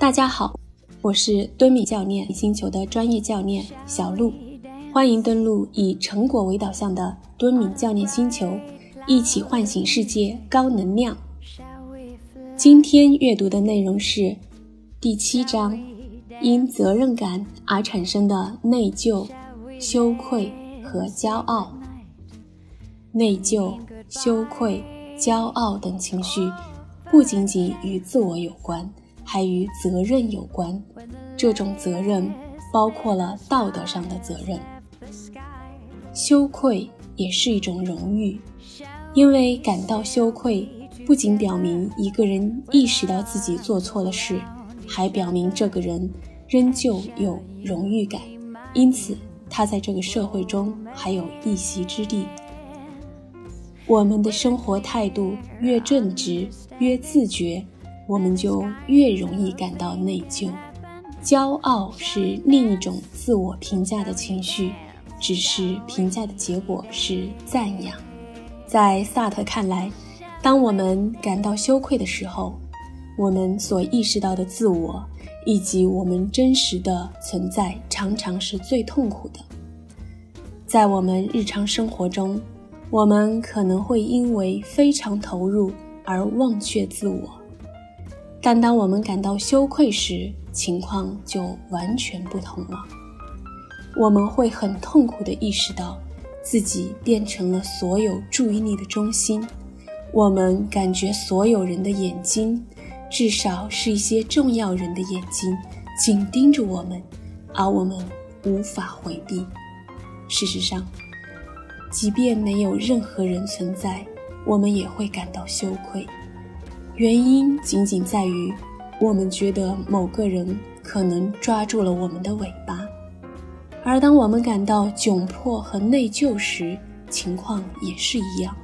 大家好，我是敦米教练星球的专业教练小鹿，欢迎登录以成果为导向的敦米教练星球，一起唤醒世界高能量。今天阅读的内容是第七章：因责任感而产生的内疚、羞愧和骄傲。内疚、羞愧、骄傲等情绪不仅仅与自我有关，还与责任有关。这种责任包括了道德上的责任。羞愧也是一种荣誉，因为感到羞愧，不仅表明一个人意识到自己做错了事，还表明这个人仍旧有荣誉感，因此他在这个社会中还有一席之地。我们的生活态度越正直、越自觉，我们就越容易感到内疚。骄傲是另一种自我评价的情绪，只是评价的结果是赞扬。在萨特看来，当我们感到羞愧的时候，我们所意识到的自我以及我们真实的存在，常常是最痛苦的。在我们日常生活中，我们可能会因为非常投入而忘却自我，但当我们感到羞愧时，情况就完全不同了。我们会很痛苦地意识到自己变成了所有注意力的中心，我们感觉所有人的眼睛，至少是一些重要人的眼睛，紧盯着我们，而我们无法回避。事实上，即便没有任何人存在，我们也会感到羞愧。原因仅仅在于，我们觉得某个人可能抓住了我们的尾巴。而当我们感到窘迫和内疚时，情况也是一样。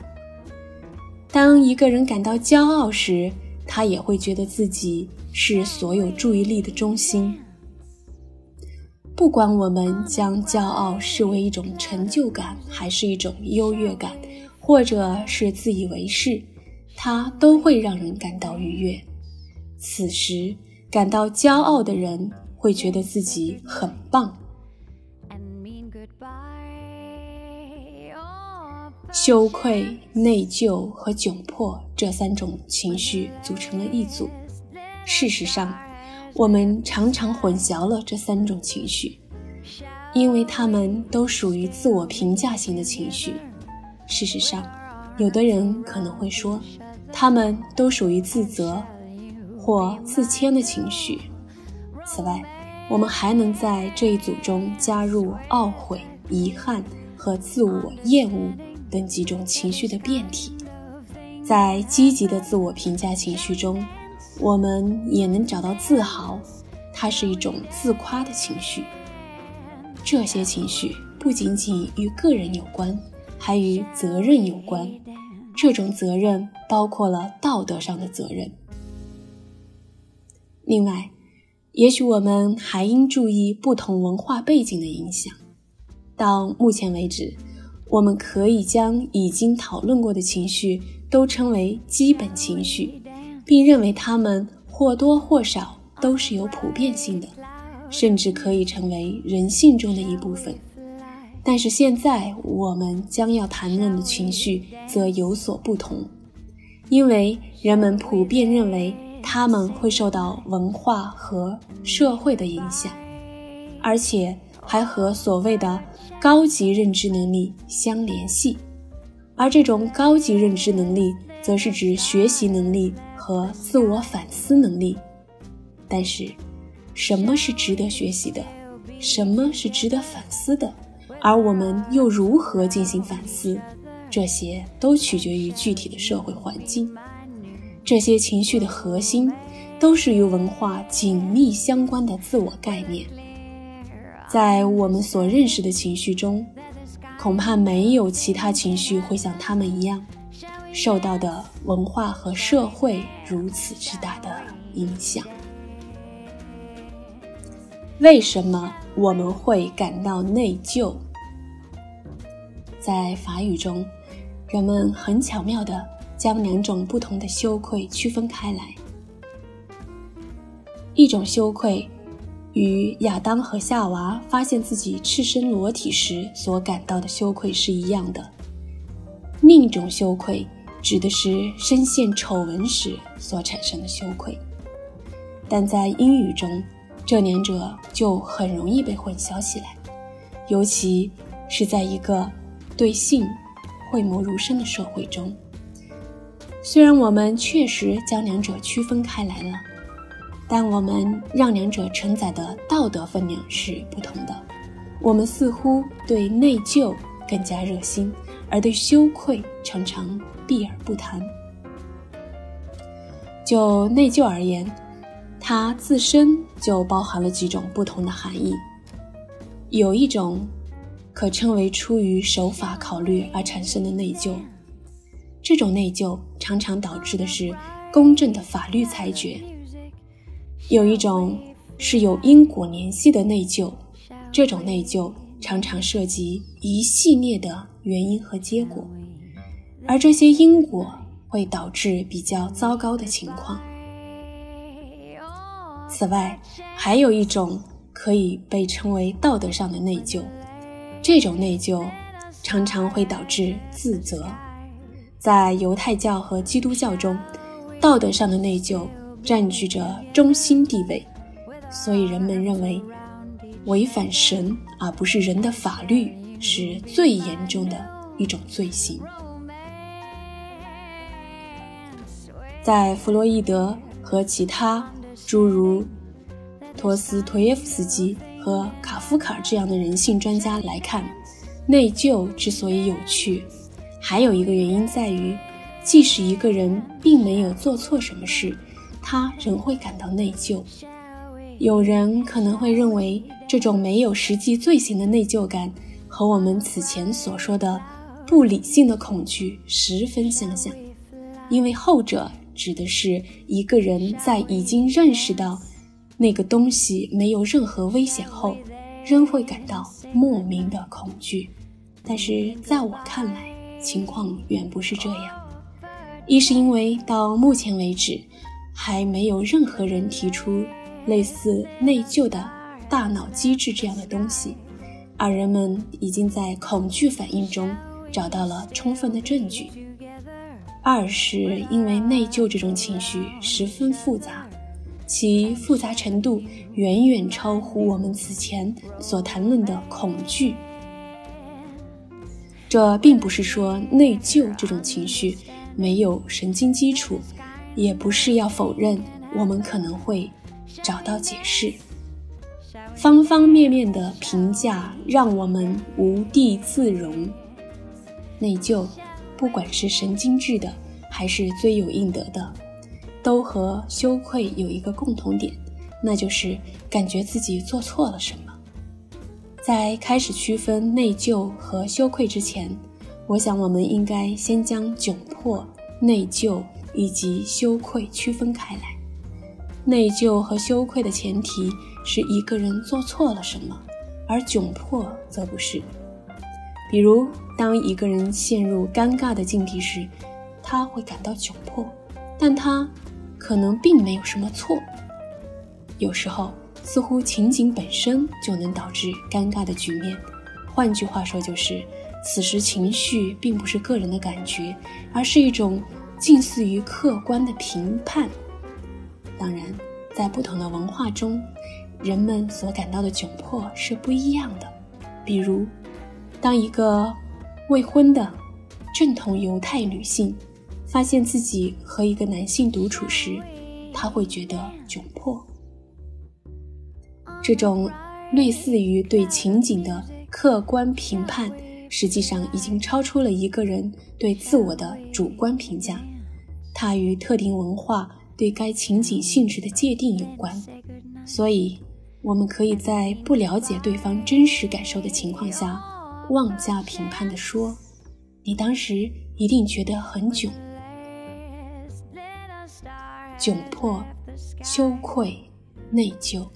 当一个人感到骄傲时，他也会觉得自己是所有注意力的中心。不管我们将骄傲视为一种成就感，还是一种优越感，或者是自以为是，它都会让人感到愉悦。此时，感到骄傲的人会觉得自己很棒。羞愧、内疚和窘迫这三种情绪组成了一组。事实上，我们常常混淆了这三种情绪，因为它们都属于自我评价型的情绪。事实上，有的人可能会说，他们都属于自责或自谦的情绪。此外，我们还能在这一组中加入懊悔、遗憾和自我厌恶等几种情绪的变体。在积极的自我评价情绪中。我们也能找到自豪，它是一种自夸的情绪。这些情绪不仅仅与个人有关，还与责任有关。这种责任包括了道德上的责任。另外，也许我们还应注意不同文化背景的影响。到目前为止，我们可以将已经讨论过的情绪都称为基本情绪。并认为它们或多或少都是有普遍性的，甚至可以成为人性中的一部分。但是现在我们将要谈论的情绪则有所不同，因为人们普遍认为他们会受到文化和社会的影响，而且还和所谓的高级认知能力相联系。而这种高级认知能力，则是指学习能力。和自我反思能力，但是，什么是值得学习的？什么是值得反思的？而我们又如何进行反思？这些都取决于具体的社会环境。这些情绪的核心，都是与文化紧密相关的自我概念。在我们所认识的情绪中，恐怕没有其他情绪会像他们一样。受到的文化和社会如此之大的影响，为什么我们会感到内疚？在法语中，人们很巧妙地将两种不同的羞愧区分开来：一种羞愧，与亚当和夏娃发现自己赤身裸体时所感到的羞愧是一样的；另一种羞愧，指的是深陷丑闻时所产生的羞愧。但在英语中，这两者就很容易被混淆起来，尤其是在一个对性讳莫如深的社会中。虽然我们确实将两者区分开来了。但我们让两者承载的道德分量是不同的。我们似乎对内疚更加热心，而对羞愧常常避而不谈。就内疚而言，它自身就包含了几种不同的含义。有一种可称为出于守法考虑而产生的内疚，这种内疚常常导致的是公正的法律裁决。有一种是有因果联系的内疚，这种内疚常常涉及一系列的原因和结果，而这些因果会导致比较糟糕的情况。此外，还有一种可以被称为道德上的内疚，这种内疚常常会导致自责。在犹太教和基督教中，道德上的内疚。占据着中心地位，所以人们认为，违反神而不是人的法律是最严重的一种罪行。在弗洛伊德和其他诸如托斯托耶夫斯基和卡夫卡这样的人性专家来看，内疚之所以有趣，还有一个原因在于，即使一个人并没有做错什么事。他仍会感到内疚。有人可能会认为，这种没有实际罪行的内疚感和我们此前所说的不理性的恐惧十分相像，因为后者指的是一个人在已经认识到那个东西没有任何危险后，仍会感到莫名的恐惧。但是在我看来，情况远不是这样。一是因为到目前为止。还没有任何人提出类似内疚的大脑机制这样的东西，而人们已经在恐惧反应中找到了充分的证据。二是因为内疚这种情绪十分复杂，其复杂程度远远超乎我们此前所谈论的恐惧。这并不是说内疚这种情绪没有神经基础。也不是要否认，我们可能会找到解释。方方面面的评价让我们无地自容。内疚，不管是神经质的还是罪有应得的，都和羞愧有一个共同点，那就是感觉自己做错了什么。在开始区分内疚和羞愧之前，我想我们应该先将窘迫、内疚。以及羞愧区分开来，内疚和羞愧的前提是一个人做错了什么，而窘迫则不是。比如，当一个人陷入尴尬的境地时，他会感到窘迫，但他可能并没有什么错。有时候，似乎情景本身就能导致尴尬的局面。换句话说，就是此时情绪并不是个人的感觉，而是一种。近似于客观的评判。当然，在不同的文化中，人们所感到的窘迫是不一样的。比如，当一个未婚的正统犹太女性发现自己和一个男性独处时，他会觉得窘迫。这种类似于对情景的客观评判。实际上已经超出了一个人对自我的主观评价，它与特定文化对该情景性质的界定有关。所以，我们可以在不了解对方真实感受的情况下，妄加评判地说：“你当时一定觉得很窘、窘迫、羞愧、内疚，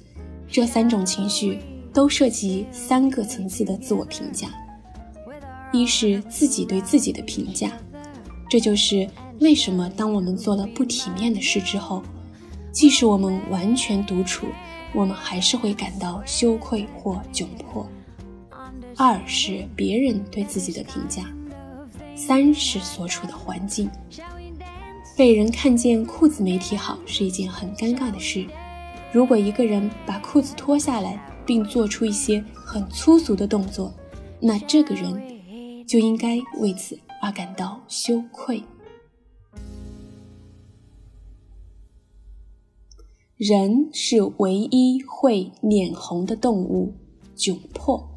这三种情绪都涉及三个层次的自我评价。”一是自己对自己的评价，这就是为什么当我们做了不体面的事之后，即使我们完全独处，我们还是会感到羞愧或窘迫。二是别人对自己的评价，三是所处的环境。被人看见裤子没提好是一件很尴尬的事。如果一个人把裤子脱下来，并做出一些很粗俗的动作，那这个人就应该为此而感到羞愧。人是唯一会脸红的动物，窘迫。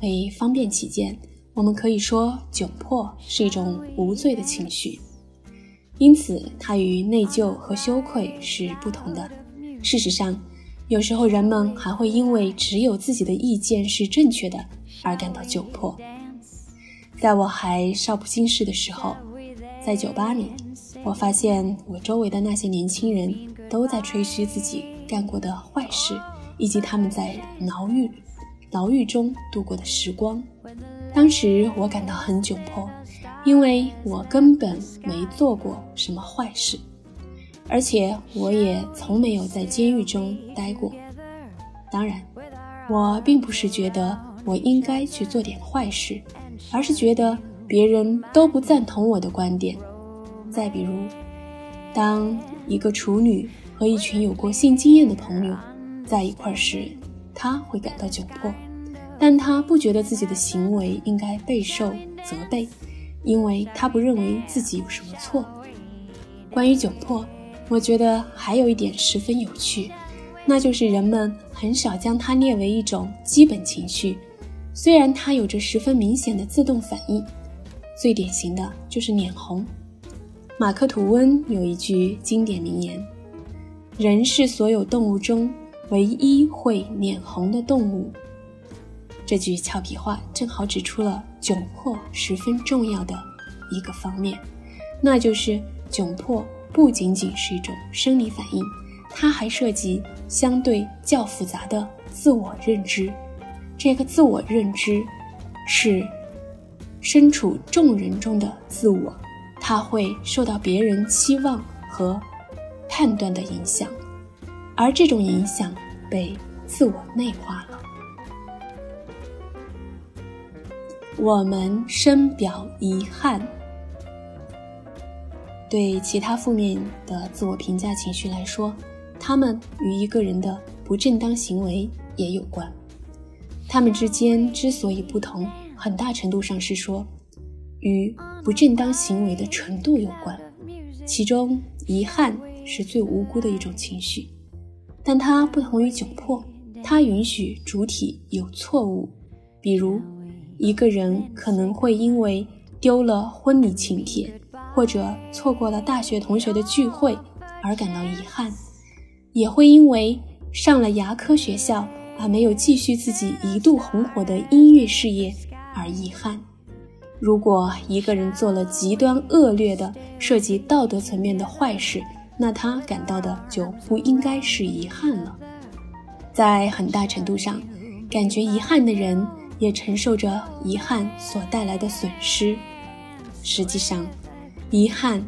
为方便起见，我们可以说窘迫是一种无罪的情绪，因此它与内疚和羞愧是不同的。事实上，有时候人们还会因为只有自己的意见是正确的而感到窘迫。在我还少不经事的时候，在酒吧里，我发现我周围的那些年轻人都在吹嘘自己干过的坏事，以及他们在牢狱。牢狱中度过的时光，当时我感到很窘迫，因为我根本没做过什么坏事，而且我也从没有在监狱中待过。当然，我并不是觉得我应该去做点坏事，而是觉得别人都不赞同我的观点。再比如，当一个处女和一群有过性经验的朋友在一块时，他会感到窘迫，但他不觉得自己的行为应该备受责备，因为他不认为自己有什么错。关于窘迫，我觉得还有一点十分有趣，那就是人们很少将它列为一种基本情绪，虽然它有着十分明显的自动反应。最典型的就是脸红。马克吐温有一句经典名言：“人是所有动物中。”唯一会脸红的动物，这句俏皮话正好指出了窘迫十分重要的一个方面，那就是窘迫不仅仅是一种生理反应，它还涉及相对较复杂的自我认知。这个自我认知是身处众人中的自我，它会受到别人期望和判断的影响。而这种影响被自我内化了。我们深表遗憾。对其他负面的自我评价情绪来说，他们与一个人的不正当行为也有关。他们之间之所以不同，很大程度上是说与不正当行为的程度有关。其中，遗憾是最无辜的一种情绪。但它不同于窘迫，它允许主体有错误。比如，一个人可能会因为丢了婚礼请帖，或者错过了大学同学的聚会而感到遗憾，也会因为上了牙科学校而没有继续自己一度红火的音乐事业而遗憾。如果一个人做了极端恶劣的、涉及道德层面的坏事，那他感到的就不应该是遗憾了。在很大程度上，感觉遗憾的人也承受着遗憾所带来的损失。实际上，遗憾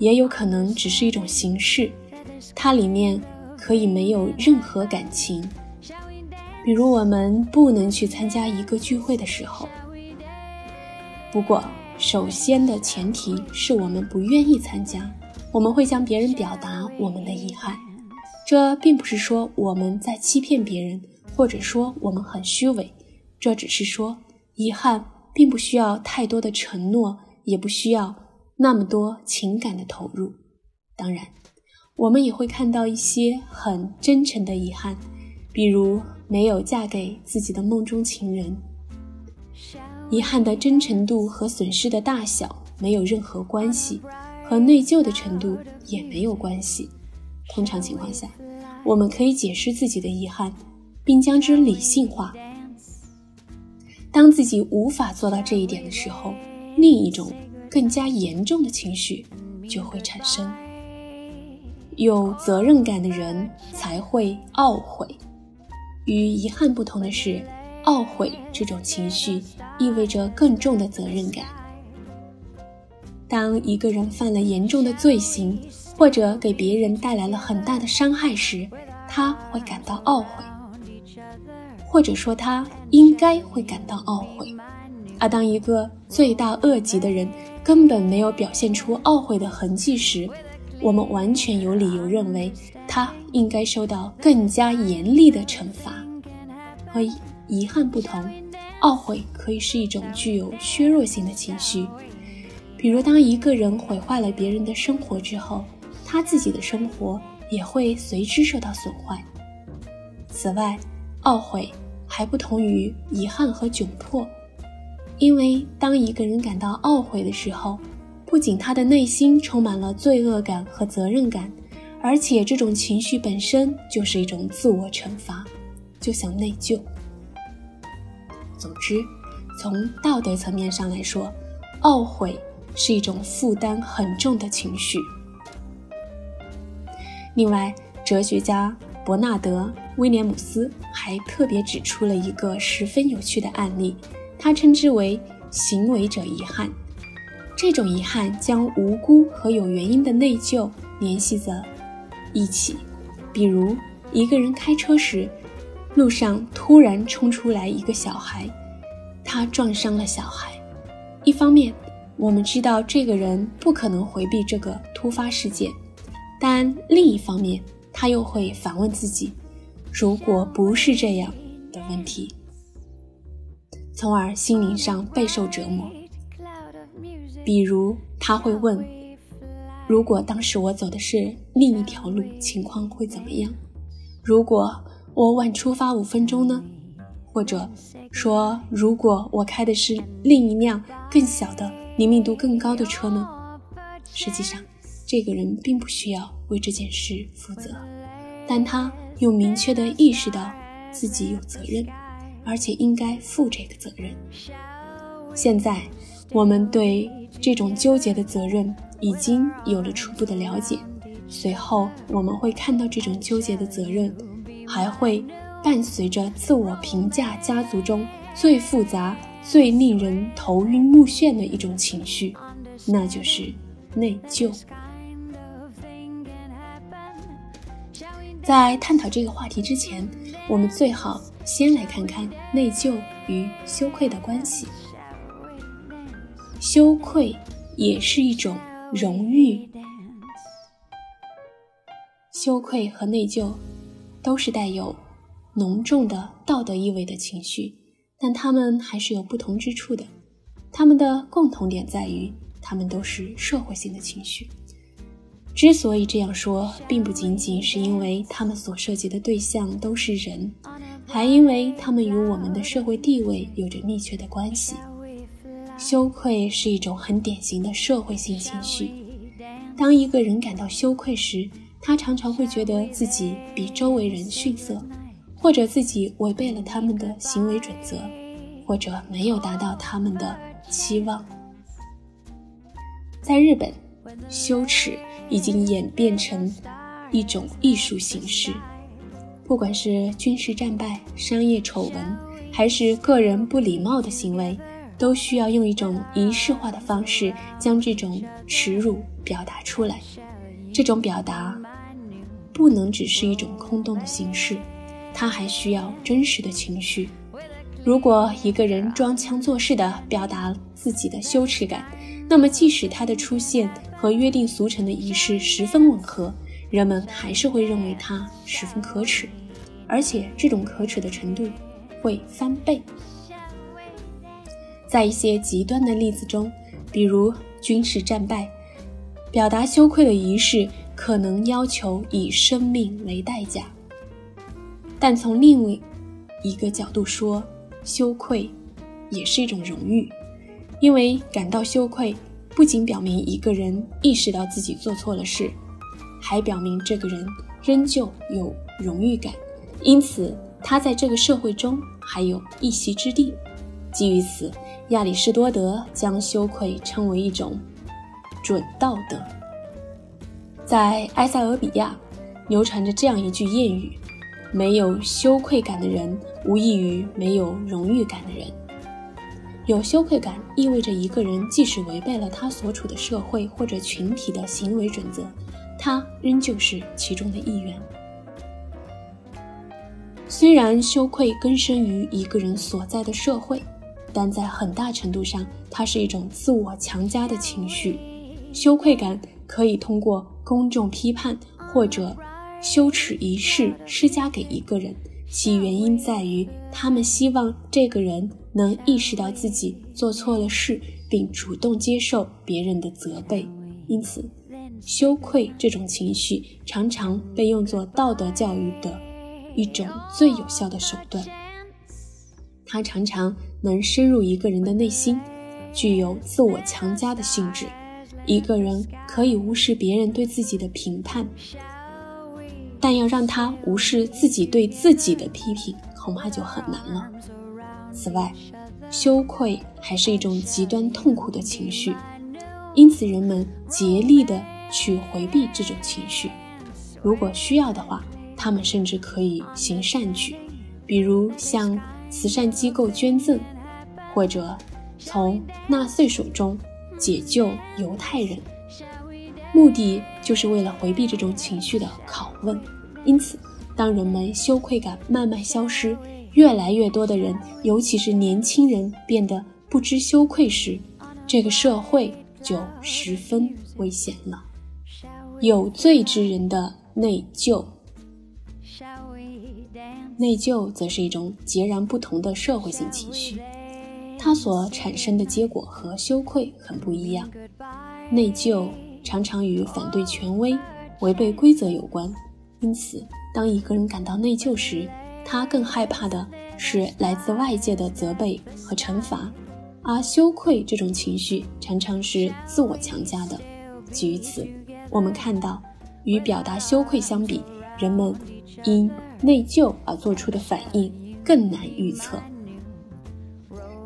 也有可能只是一种形式，它里面可以没有任何感情。比如，我们不能去参加一个聚会的时候。不过，首先的前提是我们不愿意参加。我们会向别人表达我们的遗憾，这并不是说我们在欺骗别人，或者说我们很虚伪，这只是说遗憾并不需要太多的承诺，也不需要那么多情感的投入。当然，我们也会看到一些很真诚的遗憾，比如没有嫁给自己的梦中情人。遗憾的真诚度和损失的大小没有任何关系。和内疚的程度也没有关系。通常情况下，我们可以解释自己的遗憾，并将之理性化。当自己无法做到这一点的时候，另一种更加严重的情绪就会产生。有责任感的人才会懊悔。与遗憾不同的是，懊悔这种情绪意味着更重的责任感。当一个人犯了严重的罪行，或者给别人带来了很大的伤害时，他会感到懊悔，或者说他应该会感到懊悔。而当一个罪大恶极的人根本没有表现出懊悔的痕迹时，我们完全有理由认为他应该受到更加严厉的惩罚。和遗憾不同，懊悔可以是一种具有削弱性的情绪，比如当一个人毁坏了别人的生活之后，他自己的生活也会随之受到损坏。此外，懊悔还不同于遗憾和窘迫。因为当一个人感到懊悔的时候，不仅他的内心充满了罪恶感和责任感，而且这种情绪本身就是一种自我惩罚，就像内疚。总之，从道德层面上来说，懊悔是一种负担很重的情绪。另外，哲学家伯纳德·威廉姆斯还特别指出了一个十分有趣的案例。他称之为行为者遗憾，这种遗憾将无辜和有原因的内疚联系在一起。比如，一个人开车时，路上突然冲出来一个小孩，他撞伤了小孩。一方面，我们知道这个人不可能回避这个突发事件，但另一方面，他又会反问自己：如果不是这样的问题。从而心灵上备受折磨。比如，他会问：“如果当时我走的是另一条路，情况会怎么样？如果我晚出发五分钟呢？或者说，如果我开的是另一辆更小的、灵敏度更高的车呢？”实际上，这个人并不需要为这件事负责，但他又明确地意识到自己有责任。而且应该负这个责任。现在，我们对这种纠结的责任已经有了初步的了解。随后，我们会看到这种纠结的责任还会伴随着自我评价家族中最复杂、最令人头晕目眩的一种情绪，那就是内疚。在探讨这个话题之前，我们最好。先来看看内疚与羞愧的关系。羞愧也是一种荣誉。羞愧和内疚都是带有浓重的道德意味的情绪，但它们还是有不同之处的。它们的共同点在于，它们都是社会性的情绪。之所以这样说，并不仅仅是因为他们所涉及的对象都是人。还因为他们与我们的社会地位有着密切的关系。羞愧是一种很典型的社会性情绪。当一个人感到羞愧时，他常常会觉得自己比周围人逊色，或者自己违背了他们的行为准则，或者没有达到他们的期望。在日本，羞耻已经演变成一种艺术形式。不管是军事战败、商业丑闻，还是个人不礼貌的行为，都需要用一种仪式化的方式将这种耻辱表达出来。这种表达不能只是一种空洞的形式，它还需要真实的情绪。如果一个人装腔作势地表达自己的羞耻感，那么即使他的出现和约定俗成的仪式十分吻合。人们还是会认为它十分可耻，而且这种可耻的程度会翻倍。在一些极端的例子中，比如军事战败，表达羞愧的仪式可能要求以生命为代价。但从另一个角度说，羞愧也是一种荣誉，因为感到羞愧不仅表明一个人意识到自己做错了事。还表明这个人仍旧有荣誉感，因此他在这个社会中还有一席之地。基于此，亚里士多德将羞愧称为一种准道德。在埃塞俄比亚，流传着这样一句谚语：“没有羞愧感的人，无异于没有荣誉感的人。”有羞愧感意味着一个人即使违背了他所处的社会或者群体的行为准则。他仍旧是其中的一员。虽然羞愧根深于一个人所在的社会，但在很大程度上，它是一种自我强加的情绪。羞愧感可以通过公众批判或者羞耻仪式施加给一个人，其原因在于他们希望这个人能意识到自己做错了事，并主动接受别人的责备。因此，羞愧这种情绪常常被用作道德教育的。一种最有效的手段，它常常能深入一个人的内心，具有自我强加的性质。一个人可以无视别人对自己的评判，但要让他无视自己对自己的批评，恐怕就很难了。此外，羞愧还是一种极端痛苦的情绪，因此人们竭力的去回避这种情绪。如果需要的话。他们甚至可以行善举，比如向慈善机构捐赠，或者从纳粹手中解救犹太人，目的就是为了回避这种情绪的拷问。因此，当人们羞愧感慢慢消失，越来越多的人，尤其是年轻人变得不知羞愧时，这个社会就十分危险了。有罪之人的内疚。内疚则是一种截然不同的社会性情绪，它所产生的结果和羞愧很不一样。内疚常常与反对权威、违背规则有关，因此，当一个人感到内疚时，他更害怕的是来自外界的责备和惩罚，而羞愧这种情绪常常是自我强加的。基于此，我们看到，与表达羞愧相比，人们因内疚而做出的反应更难预测。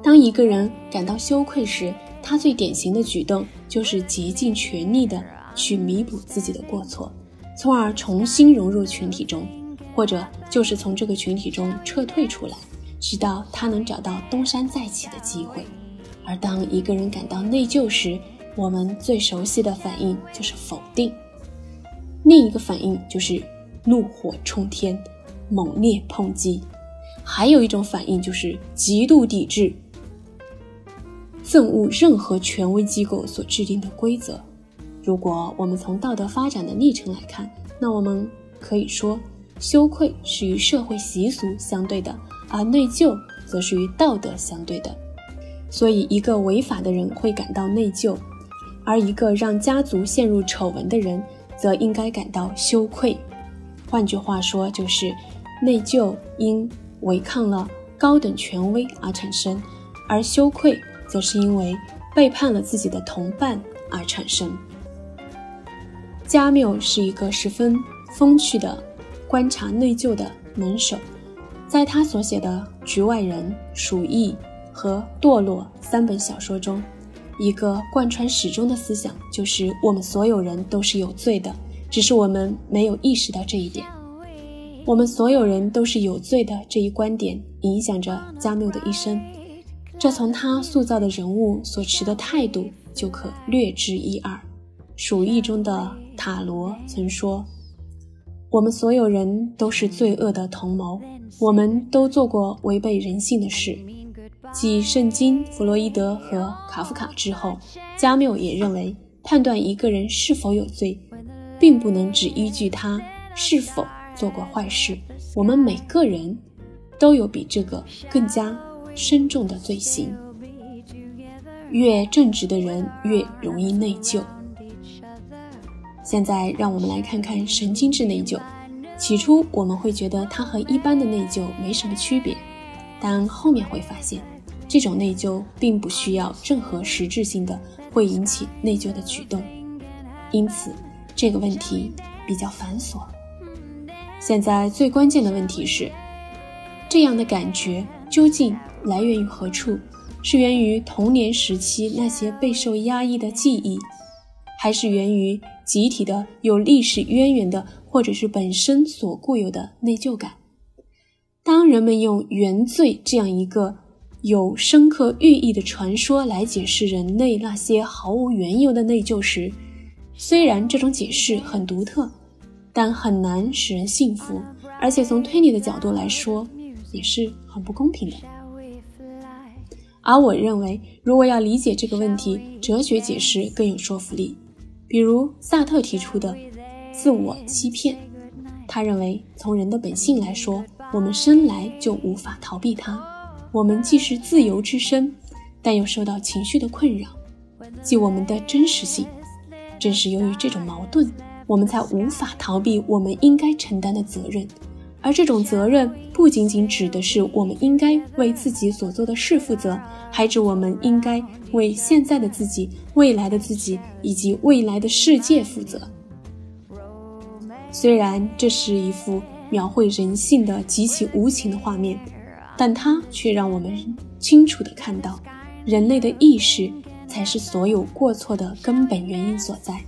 当一个人感到羞愧时，他最典型的举动就是竭尽全力的去弥补自己的过错，从而重新融入群体中，或者就是从这个群体中撤退出来，直到他能找到东山再起的机会。而当一个人感到内疚时，我们最熟悉的反应就是否定，另一个反应就是怒火冲天。猛烈抨击，还有一种反应就是极度抵制、憎恶任何权威机构所制定的规则。如果我们从道德发展的历程来看，那我们可以说，羞愧是与社会习俗相对的，而内疚则是与道德相对的。所以，一个违法的人会感到内疚，而一个让家族陷入丑闻的人则应该感到羞愧。换句话说，就是。内疚因违抗了高等权威而产生，而羞愧则是因为背叛了自己的同伴而产生。加缪是一个十分风趣的观察内疚的能手，在他所写的《局外人》《鼠疫》和《堕落》三本小说中，一个贯穿始终的思想就是我们所有人都是有罪的，只是我们没有意识到这一点。我们所有人都是有罪的这一观点影响着加缪的一生，这从他塑造的人物所持的态度就可略知一二。《鼠疫》中的塔罗曾说：“我们所有人都是罪恶的同谋，我们都做过违背人性的事。”继圣经、弗洛伊德和卡夫卡之后，加缪也认为，判断一个人是否有罪，并不能只依据他是否。做过坏事，我们每个人都有比这个更加深重的罪行。越正直的人越容易内疚。现在，让我们来看看神经质内疚。起初，我们会觉得它和一般的内疚没什么区别，但后面会发现，这种内疚并不需要任何实质性的会引起内疚的举动，因此这个问题比较繁琐。现在最关键的问题是，这样的感觉究竟来源于何处？是源于童年时期那些备受压抑的记忆，还是源于集体的有历史渊源的，或者是本身所固有的内疚感？当人们用原罪这样一个有深刻寓意的传说来解释人类那些毫无缘由的内疚时，虽然这种解释很独特，但很难使人信服，而且从推理的角度来说，也是很不公平的。而我认为，如果要理解这个问题，哲学解释更有说服力。比如萨特提出的自我欺骗，他认为从人的本性来说，我们生来就无法逃避它。我们既是自由之身，但又受到情绪的困扰，即我们的真实性。正是由于这种矛盾，我们才无法逃避我们应该承担的责任。而这种责任不仅仅指的是我们应该为自己所做的事负责，还指我们应该为现在的自己、未来的自己以及未来的世界负责。虽然这是一幅描绘人性的极其无情的画面，但它却让我们清楚地看到，人类的意识才是所有过错的根本原因所在，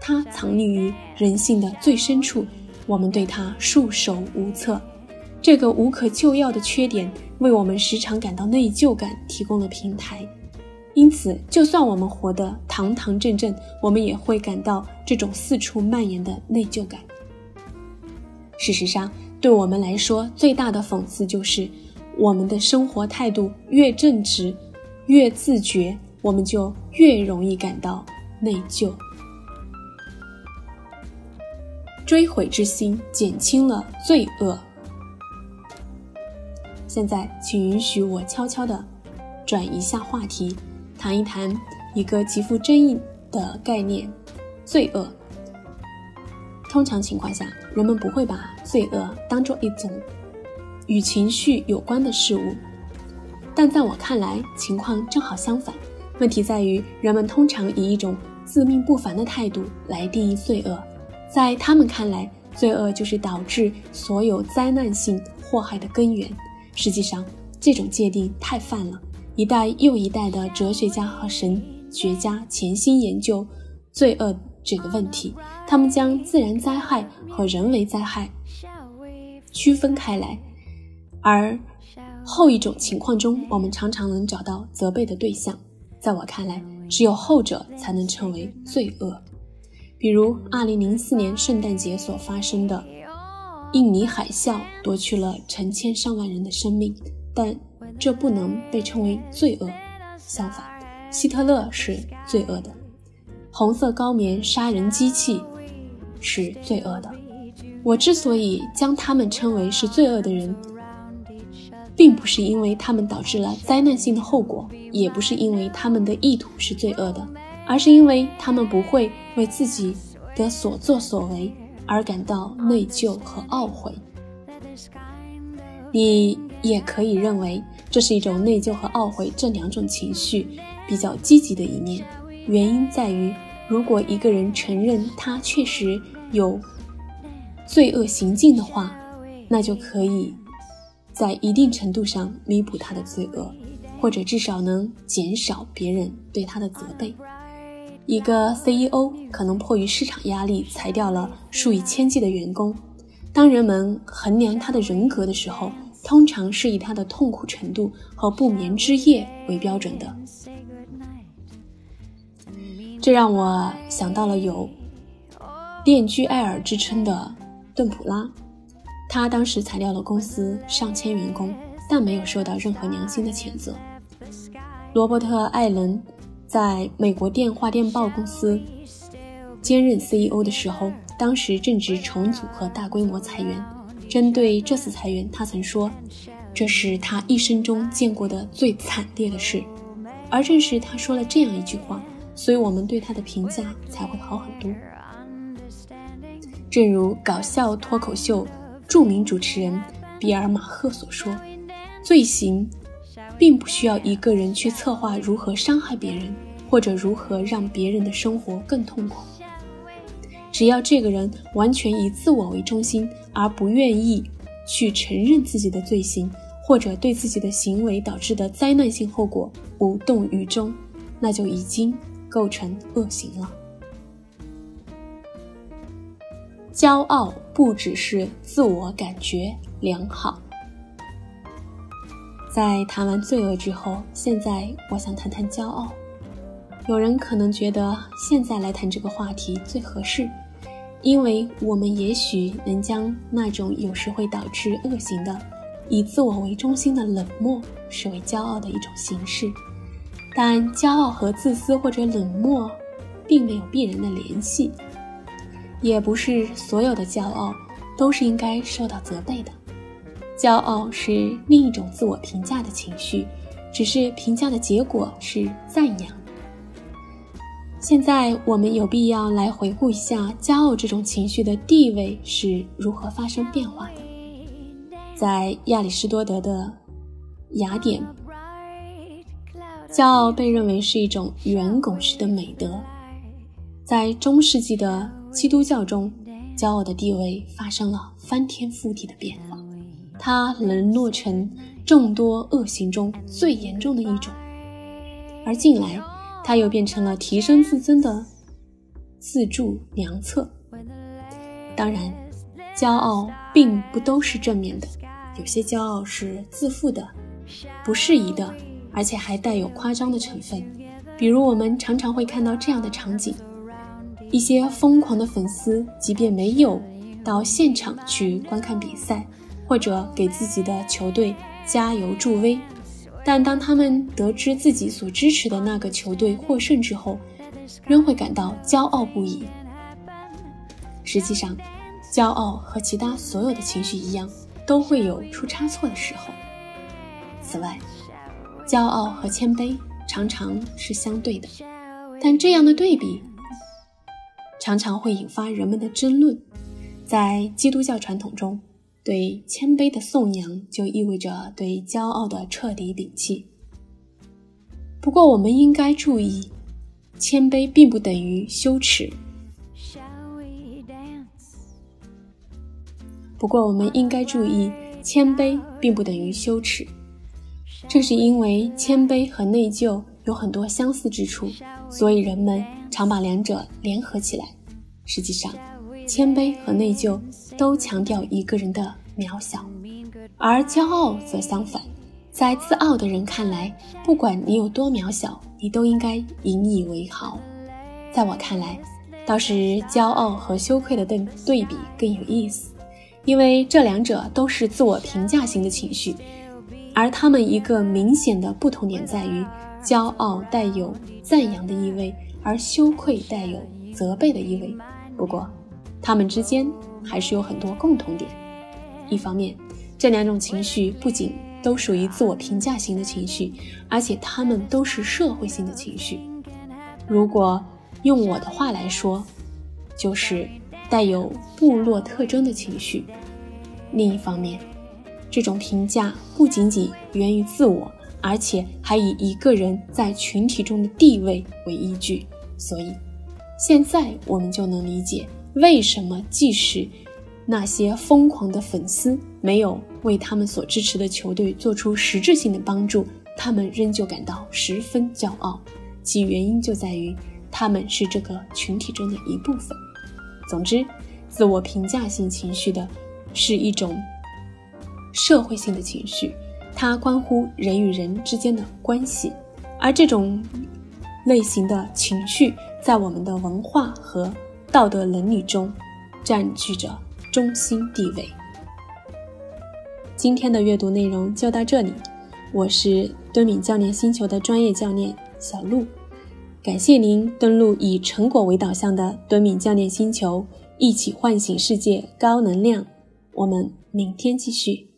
它藏匿于人性的最深处。我们对他束手无策，这个无可救药的缺点为我们时常感到内疚感提供了平台。因此，就算我们活得堂堂正正，我们也会感到这种四处蔓延的内疚感。事实上，对我们来说，最大的讽刺就是，我们的生活态度越正直、越自觉，我们就越容易感到内疚。追悔之心减轻了罪恶。现在，请允许我悄悄地转一下话题，谈一谈一个极富争议的概念——罪恶。通常情况下，人们不会把罪恶当做一种与情绪有关的事物，但在我看来，情况正好相反。问题在于，人们通常以一种自命不凡的态度来定义罪恶。在他们看来，罪恶就是导致所有灾难性祸害的根源。实际上，这种界定太泛了。一代又一代的哲学家和神学家潜心研究罪恶这个问题，他们将自然灾害和人为灾害区分开来。而后一种情况中，我们常常能找到责备的对象。在我看来，只有后者才能称为罪恶。比如，2004年圣诞节所发生的印尼海啸夺去了成千上万人的生命，但这不能被称为罪恶。相反，希特勒是罪恶的，红色高棉杀人机器是罪恶的。我之所以将他们称为是罪恶的人，并不是因为他们导致了灾难性的后果，也不是因为他们的意图是罪恶的。而是因为他们不会为自己的所作所为而感到内疚和懊悔。你也可以认为这是一种内疚和懊悔这两种情绪比较积极的一面。原因在于，如果一个人承认他确实有罪恶行径的话，那就可以在一定程度上弥补他的罪恶，或者至少能减少别人对他的责备。一个 CEO 可能迫于市场压力裁掉了数以千计的员工。当人们衡量他的人格的时候，通常是以他的痛苦程度和不眠之夜为标准的。这让我想到了有“电锯艾尔”之称的邓普拉，他当时裁掉了公司上千员工，但没有受到任何良心的谴责。罗伯特·艾伦。在美国电话电报公司兼任 CEO 的时候，当时正值重组和大规模裁员。针对这次裁员，他曾说：“这是他一生中见过的最惨烈的事。”而正是他说了这样一句话，所以我们对他的评价才会好很多。正如搞笑脱口秀著名主持人比尔·马赫所说：“罪行。”并不需要一个人去策划如何伤害别人，或者如何让别人的生活更痛苦。只要这个人完全以自我为中心，而不愿意去承认自己的罪行，或者对自己的行为导致的灾难性后果无动于衷，那就已经构成恶行了。骄傲不只是自我感觉良好。在谈完罪恶之后，现在我想谈谈骄傲。有人可能觉得现在来谈这个话题最合适，因为我们也许能将那种有时会导致恶行的、以自我为中心的冷漠视为骄傲的一种形式。但骄傲和自私或者冷漠，并没有必然的联系，也不是所有的骄傲都是应该受到责备的。骄傲是另一种自我评价的情绪，只是评价的结果是赞扬。现在我们有必要来回顾一下骄傲这种情绪的地位是如何发生变化的。在亚里士多德的雅典。骄傲被认为是一种圆拱式的美德，在中世纪的基督教中，骄傲的地位发生了翻天覆地的变化，它沦落成众多恶行中最严重的一种，而近来，它又变成了提升自尊的自助良策。当然，骄傲并不都是正面的，有些骄傲是自负的、不适宜的。而且还带有夸张的成分，比如我们常常会看到这样的场景：一些疯狂的粉丝，即便没有到现场去观看比赛，或者给自己的球队加油助威，但当他们得知自己所支持的那个球队获胜之后，仍会感到骄傲不已。实际上，骄傲和其他所有的情绪一样，都会有出差错的时候。此外，骄傲和谦卑常常是相对的，但这样的对比常常会引发人们的争论。在基督教传统中，对谦卑的颂扬就意味着对骄傲的彻底摒弃。不过，我们应该注意，谦卑并不等于羞耻。不过，我们应该注意，谦卑并不等于羞耻。正是因为谦卑和内疚有很多相似之处，所以人们常把两者联合起来。实际上，谦卑和内疚都强调一个人的渺小，而骄傲则相反。在自傲的人看来，不管你有多渺小，你都应该引以为豪。在我看来，倒是骄傲和羞愧的对对比更有意思，因为这两者都是自我评价型的情绪。而他们一个明显的不同点在于，骄傲带有赞扬的意味，而羞愧带有责备的意味。不过，他们之间还是有很多共同点。一方面，这两种情绪不仅都属于自我评价型的情绪，而且他们都是社会性的情绪。如果用我的话来说，就是带有部落特征的情绪。另一方面，这种评价不仅仅源于自我，而且还以一个人在群体中的地位为依据。所以，现在我们就能理解为什么即使那些疯狂的粉丝没有为他们所支持的球队做出实质性的帮助，他们仍旧感到十分骄傲。其原因就在于他们是这个群体中的一部分。总之，自我评价性情绪的是一种。社会性的情绪，它关乎人与人之间的关系，而这种类型的情绪在我们的文化和道德伦理中占据着中心地位。今天的阅读内容就到这里，我是敦敏教练星球的专业教练小鹿，感谢您登录以成果为导向的敦敏教练星球，一起唤醒世界高能量。我们明天继续。